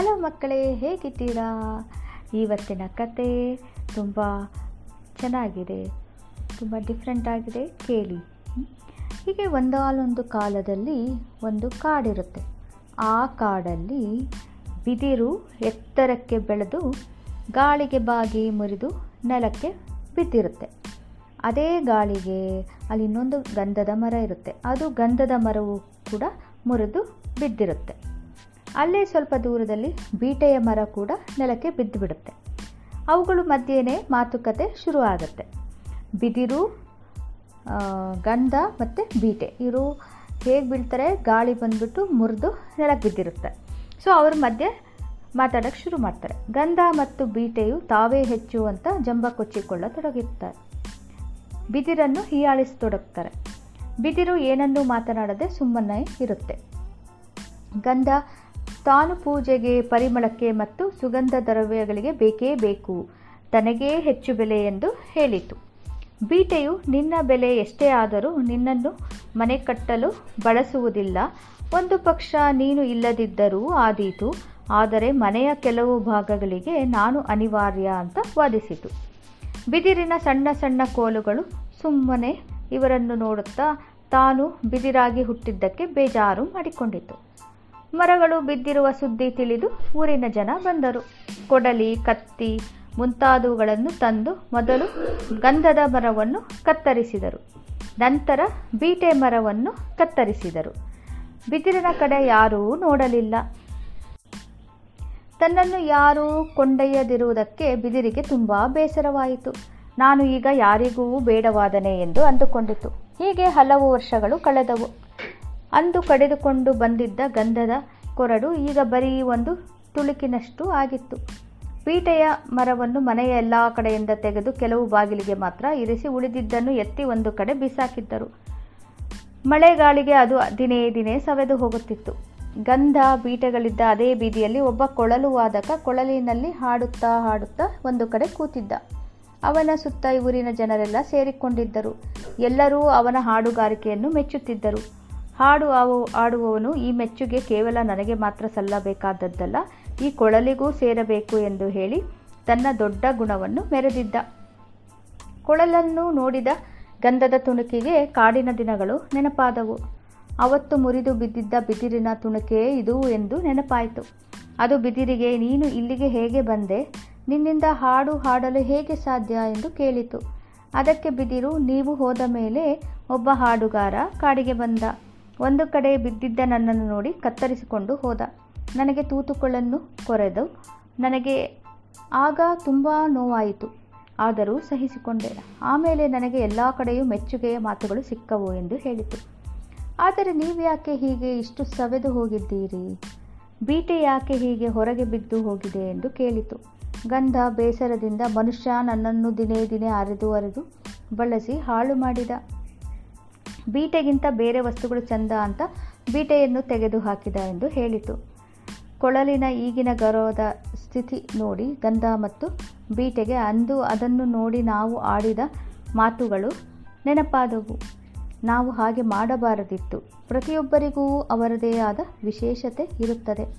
Hello ಮಕ್ಕಳೇ, ಹೇಗಿದ್ದೀರಾ? ಇವತ್ತಿನ ಕತೆ ತುಂಬ ಚೆನ್ನಾಗಿದೆ, ತುಂಬ ಡಿಫ್ರೆಂಟ್ ಆಗಿದೆ, ಕೇಳಿ? ಹೀಗೆ ಒಂದಾಲೊಂದು ಕಾಲದಲ್ಲಿ ಒಂದು ಕಾಡಿರುತ್ತೆ. ಆ ಕಾಡಲ್ಲಿ ಬಿದಿರು ಎತ್ತರಕ್ಕೆ ಬೆಳೆದು ಗಾಳಿಗೆ ಬಾಗಿ ಮುರಿದು ನೆಲಕ್ಕೆ ಬಿದ್ದಿರುತ್ತೆ. ಅದೇ ಗಾಳಿಗೆ ಅಲ್ಲಿ ಇನ್ನೊಂದು ಗಂಧದ ಮರ ಇರುತ್ತೆ. ಅದು ಗಂಧದ ಮರವು ಕೂಡ ಮುರಿದು ಬಿದ್ದಿರುತ್ತೆ. ಅಲ್ಲೇ ಸ್ವಲ್ಪ ದೂರದಲ್ಲಿ ಬೀಟೆಯ ಮರ ಕೂಡ ನೆಲಕ್ಕೆ ಬಿದ್ದು ಬಿಡುತ್ತೆ. ಅವುಗಳು ಮಧ್ಯೆಯೇ ಮಾತುಕತೆ ಶುರು ಆಗುತ್ತೆ. ಬಿದಿರು ಗಂಧ ಮತ್ತು ಬೀಟೆ ಇವರು ಹೇಗೆ ಬೀಳ್ತಾರೆ, ಗಾಳಿ ಬಂದುಬಿಟ್ಟು ಮುರಿದು ನೆಲಕ್ಕೆ ಬಿದ್ದಿರುತ್ತೆ. ಸೊ ಅವ್ರ ಮಧ್ಯೆ ಮಾತಾಡೋಕ್ಕೆ ಶುರು ಮಾಡ್ತಾರೆ. ಗಂಧ ಮತ್ತು ಬೀಟೆಯು ತಾವೇ ಹೆಚ್ಚು ಅಂತ ಜಂಬ ಕೊಚ್ಚಿಕೊಳ್ಳತೊಡಗಿರ್ತಾರೆ ಬಿದಿರನ್ನು ಹೀಯಾಳಿಸತೊಡಗ್ತಾರೆ ಬಿದಿರು ಏನನ್ನೂ ಮಾತನಾಡದೆ ಸುಮ್ಮನೆ ಇರುತ್ತೆ. ಗಂಧ ತಾನು ಪೂಜೆಗೆ ಪರಿಮಳಕ್ಕೆ ಮತ್ತು ಸುಗಂಧ ದ್ರವ್ಯಗಳಿಗೆ ಬೇಕೇ ಬೇಕು. ತನಗೇ ಹೆಚ್ಚು ಬೆಲೆ ಎಂದು ಹೇಳಿತು. ಬೀಟೆಯು ನಿನ್ನ ಬೆಲೆ ಎಷ್ಟೇ ಆದರೂ ನಿನ್ನನ್ನು ಮನೆ ಕಟ್ಟಲು ಬಳಸುವುದಿಲ್ಲ. ಒಂದು ಪಕ್ಷ ನೀನು ಇಲ್ಲದಿದ್ದರೂ ಆದೀತು. ಆದರೆ ಮನೆಯ ಕೆಲವು ಭಾಗಗಳಿಗೆ ನಾನು ಅನಿವಾರ್ಯ ಅಂತ ವಾದಿಸಿತು. ಬಿದಿರಿನ ಸಣ್ಣ ಸಣ್ಣ ಕೋಲುಗಳು ಸುಮ್ಮನೆ ಇವರನ್ನು ನೋಡುತ್ತಾ ತಾನು ಬಿದಿರಾಗಿ ಹುಟ್ಟಿದ್ದಕ್ಕೆ ಬೇಜಾರು ಮಾಡಿಕೊಂಡಿತು. ಮರಗಳು ಬಿದ್ದಿರುವ ಸುದ್ದಿ ತಿಳಿದು ಊರಿನ ಜನ ಬಂದರು. ಕೊಡಲಿ, ಕತ್ತಿ ಮುಂತಾದವುಗಳನ್ನು ತಂದು ಮೊದಲು ಗಂಧದ ಮರವನ್ನು ಕತ್ತರಿಸಿದರು. ನಂತರ ಬೀಟೆ ಮರವನ್ನು ಕತ್ತರಿಸಿದರು. ಬಿದಿರಿನ ಕಡೆ ಯಾರೂ ನೋಡಲಿಲ್ಲ. ತನ್ನನ್ನು ಯಾರೂ ಕೊಂಡೊಯ್ಯದಿರುವುದಕ್ಕೆ ಬಿದಿರಿಗೆ ತುಂಬ ಬೇಸರವಾಯಿತು. ನಾನು ಈಗ ಯಾರಿಗೂ ಬೇಡವಾದನೆ ಎಂದು ಅಂದುಕೊಂಡಿತು ಹೀಗೆ ಹಲವು ವರ್ಷಗಳು ಕಳೆದವು. ಅಂದು ಕಡಿದುಕೊಂಡು ಬಂದಿದ್ದ ಗಂಧದ ಕೊರಡು ಈಗ ಬರೀ ಒಂದು ತುಳುಕಿನಷ್ಟು ಆಗಿತ್ತು. ಪೀಟೆಯ ಮರವನ್ನು ಮನೆಯ ಎಲ್ಲ ಕಡೆಯಿಂದ ತೆಗೆದು ಕೆಲವು ಬಾಗಿಲಿಗೆ ಮಾತ್ರ ಇರಿಸಿ ಉಳಿದಿದ್ದನ್ನು ಎತ್ತಿ ಒಂದು ಕಡೆ ಬಿಸಾಕಿದ್ದರು. ಮಳೆಗಾಳಿಗೆ ಅದು ದಿನೇ ದಿನೇ ಸವೆದು ಹೋಗುತ್ತಿತ್ತು. ಗಂಧ ಬೀಟೆಗಳಿದ್ದ ಅದೇ ಬೀದಿಯಲ್ಲಿ ಒಬ್ಬ ಕೊಳಲು ವಾದಕ ಕೊಳಲಿನಲ್ಲಿ ಹಾಡುತ್ತಾ ಹಾಡುತ್ತಾ ಒಂದು ಕಡೆ ಕೂತಿದ್ದ. ಅವನ ಸುತ್ತ ಊರಿನ ಜನರೆಲ್ಲ ಸೇರಿಕೊಂಡಿದ್ದರು. ಎಲ್ಲರೂ ಅವನ ಹಾಡುಗಾರಿಕೆಯನ್ನು ಮೆಚ್ಚುತ್ತಿದ್ದರು. ಹಾಡು ಆವು ಆಡುವವನು ಈ ಮೆಚ್ಚುಗೆ ಕೇವಲ ನನಗೆ ಮಾತ್ರ ಸಲ್ಲಬೇಕಾದದ್ದಲ್ಲ, ಈ ಕೊಳಲಿಗೂ ಸೇರಬೇಕು ಎಂದು ಹೇಳಿ ತನ್ನ ದೊಡ್ಡ ಗುಣವನ್ನು ಮೆರೆದಿದ್ದ. ಕೊಳಲನ್ನು ನೋಡಿದ ಗಂಧದ ತುಣುಕಿಗೆ ಕಾಡಿನ ದಿನಗಳು ನೆನಪಾದವು. ಅವತ್ತು ಮುರಿದು ಬಿದ್ದಿದ್ದ ಬಿದಿರಿನ ತುಣುಕೆ ಇದು ಎಂದು ನೆನಪಾಯಿತು. ಅದು ಬಿದಿರಿಗೆ, ನೀನು ಇಲ್ಲಿಗೆ ಹೇಗೆ ಬಂದೆ? ನಿನ್ನಿಂದ ಹಾಡು ಹಾಡಲು ಹೇಗೆ ಸಾಧ್ಯ ಎಂದು ಕೇಳಿತು. ಅದಕ್ಕೆ ಬಿದಿರು, ನೀವು ಹೋದ ಮೇಲೆ ಒಬ್ಬ ಹಾಡುಗಾರ ಕಾಡಿಗೆ ಬಂದ. ಒಂದು ಕಡೆ ಬಿದ್ದಿದ್ದ ನನ್ನನ್ನು ನೋಡಿ ಕತ್ತರಿಸಿಕೊಂಡು ಹೋದ. ನನಗೆ ತೂತುಕೊಳ್ಳನ್ನು ಕೊರೆದು, ನನಗೆ ಆಗ ತುಂಬ ನೋವಾಯಿತು. ಆದರೂ ಸಹಿಸಿಕೊಂಡೆ. ಆಮೇಲೆ ನನಗೆ ಎಲ್ಲ ಕಡೆಯೂ ಮೆಚ್ಚುಗೆಯ ಮಾತುಗಳು ಸಿಕ್ಕವು ಎಂದು ಹೇಳಿತು. ಆದರೆ ನೀವ್ಯಾಕೆ ಹೀಗೆ ಇಷ್ಟು ಸವೆದು ಹೋಗಿದ್ದೀರಿ? ಬೀಟೆ ಯಾಕೆ ಹೀಗೆ ಹೊರಗೆ ಬಿದ್ದು ಹೋಗಿದೆ ಎಂದು ಕೇಳಿತು. ಗಂಧ ಬೇಸರದಿಂದ ಮನುಷ್ಯ ನನ್ನನ್ನು ದಿನೇ ದಿನೇ ಅರೆದು ಅರೆದು ಬಳಸಿ ಹಾಳು ಮಾಡಿದ. ಬೀಟೆಗಿಂತ ಬೇರೆ ವಸ್ತುಗಳು ಚಂದ ಅಂತ ಬೀಟೆಯನ್ನು ತೆಗೆದು ಹಾಕಿದ ಎಂದು ಹೇಳಿತು. ಕೊಳಲಿನ ಈಗಿನ ಗೌರವದ ಸ್ಥಿತಿ ನೋಡಿ ಗಂಧ ಮತ್ತು ಬೀಟೆಗೆ ಅಂದು ಅದನ್ನು ನೋಡಿ ನಾವು ಆಡಿದ ಮಾತುಗಳು ನೆನಪಾದವು. ನಾವು ಹಾಗೆ ಮಾಡಬಾರದಿತ್ತು. ಪ್ರತಿಯೊಬ್ಬರಿಗೂ ಅವರದೇ ಆದ ವಿಶೇಷತೆ ಇರುತ್ತದೆ.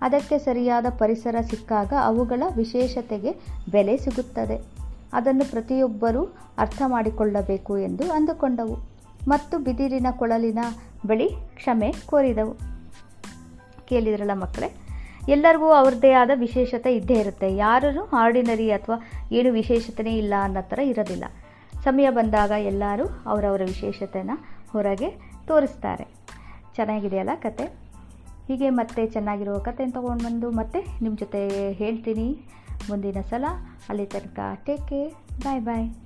ಅದಕ್ಕೆ ಸರಿಯಾದ ಪರಿಸರ ಸಿಕ್ಕಾಗ ಅವುಗಳ ವಿಶೇಷತೆಗೆ ಬೆಲೆ ಸಿಗುತ್ತದೆ. ಅದನ್ನು ಪ್ರತಿಯೊಬ್ಬರೂ ಅರ್ಥ ಮಾಡಿಕೊಳ್ಳಬೇಕು ಎಂದು ಅಂದುಕೊಂಡವು. ಮತ್ತು ಬಿದಿರಿನ ಕೊಳಲಿನ ಬಳಿ ಕ್ಷಮೆ ಕೋರಿದವು. ಕೇಳಿದ್ರಲ್ಲ ಮಕ್ಕಳೇ, ಎಲ್ಲರಿಗೂ ಅವ್ರದ್ದೇ ಆದ ವಿಶೇಷತೆ ಇದ್ದೇ ಇರುತ್ತೆ. ಯಾರೂ ಆರ್ಡಿನರಿ ಅಥವಾ ಏನು ವಿಶೇಷತೆನೇ ಇಲ್ಲ ಅನ್ನೋ ಥರ ಇರೋದಿಲ್ಲ. ಸಮಯ ಬಂದಾಗ ಎಲ್ಲರೂ ಅವರವರ ವಿಶೇಷತೆನ ಹೊರಗೆ ತೋರಿಸ್ತಾರೆ. ಚೆನ್ನಾಗಿದೆಯಲ್ಲ ಕತೆ? ಹೀಗೆ ಮತ್ತೆ ಚೆನ್ನಾಗಿರೋ ಕತೆ ತೊಗೊಂಡು ಬಂದು ಮತ್ತೆ ನಿಮ್ಮ ಜೊತೆ ಹೇಳ್ತೀನಿ. ಮುಂದಿನ ಸಲ, ಅಲ್ಲಿ ತನಕ ಟೇಕ್ ಕೇರ್ ಬಾಯ್ ಬಾಯ್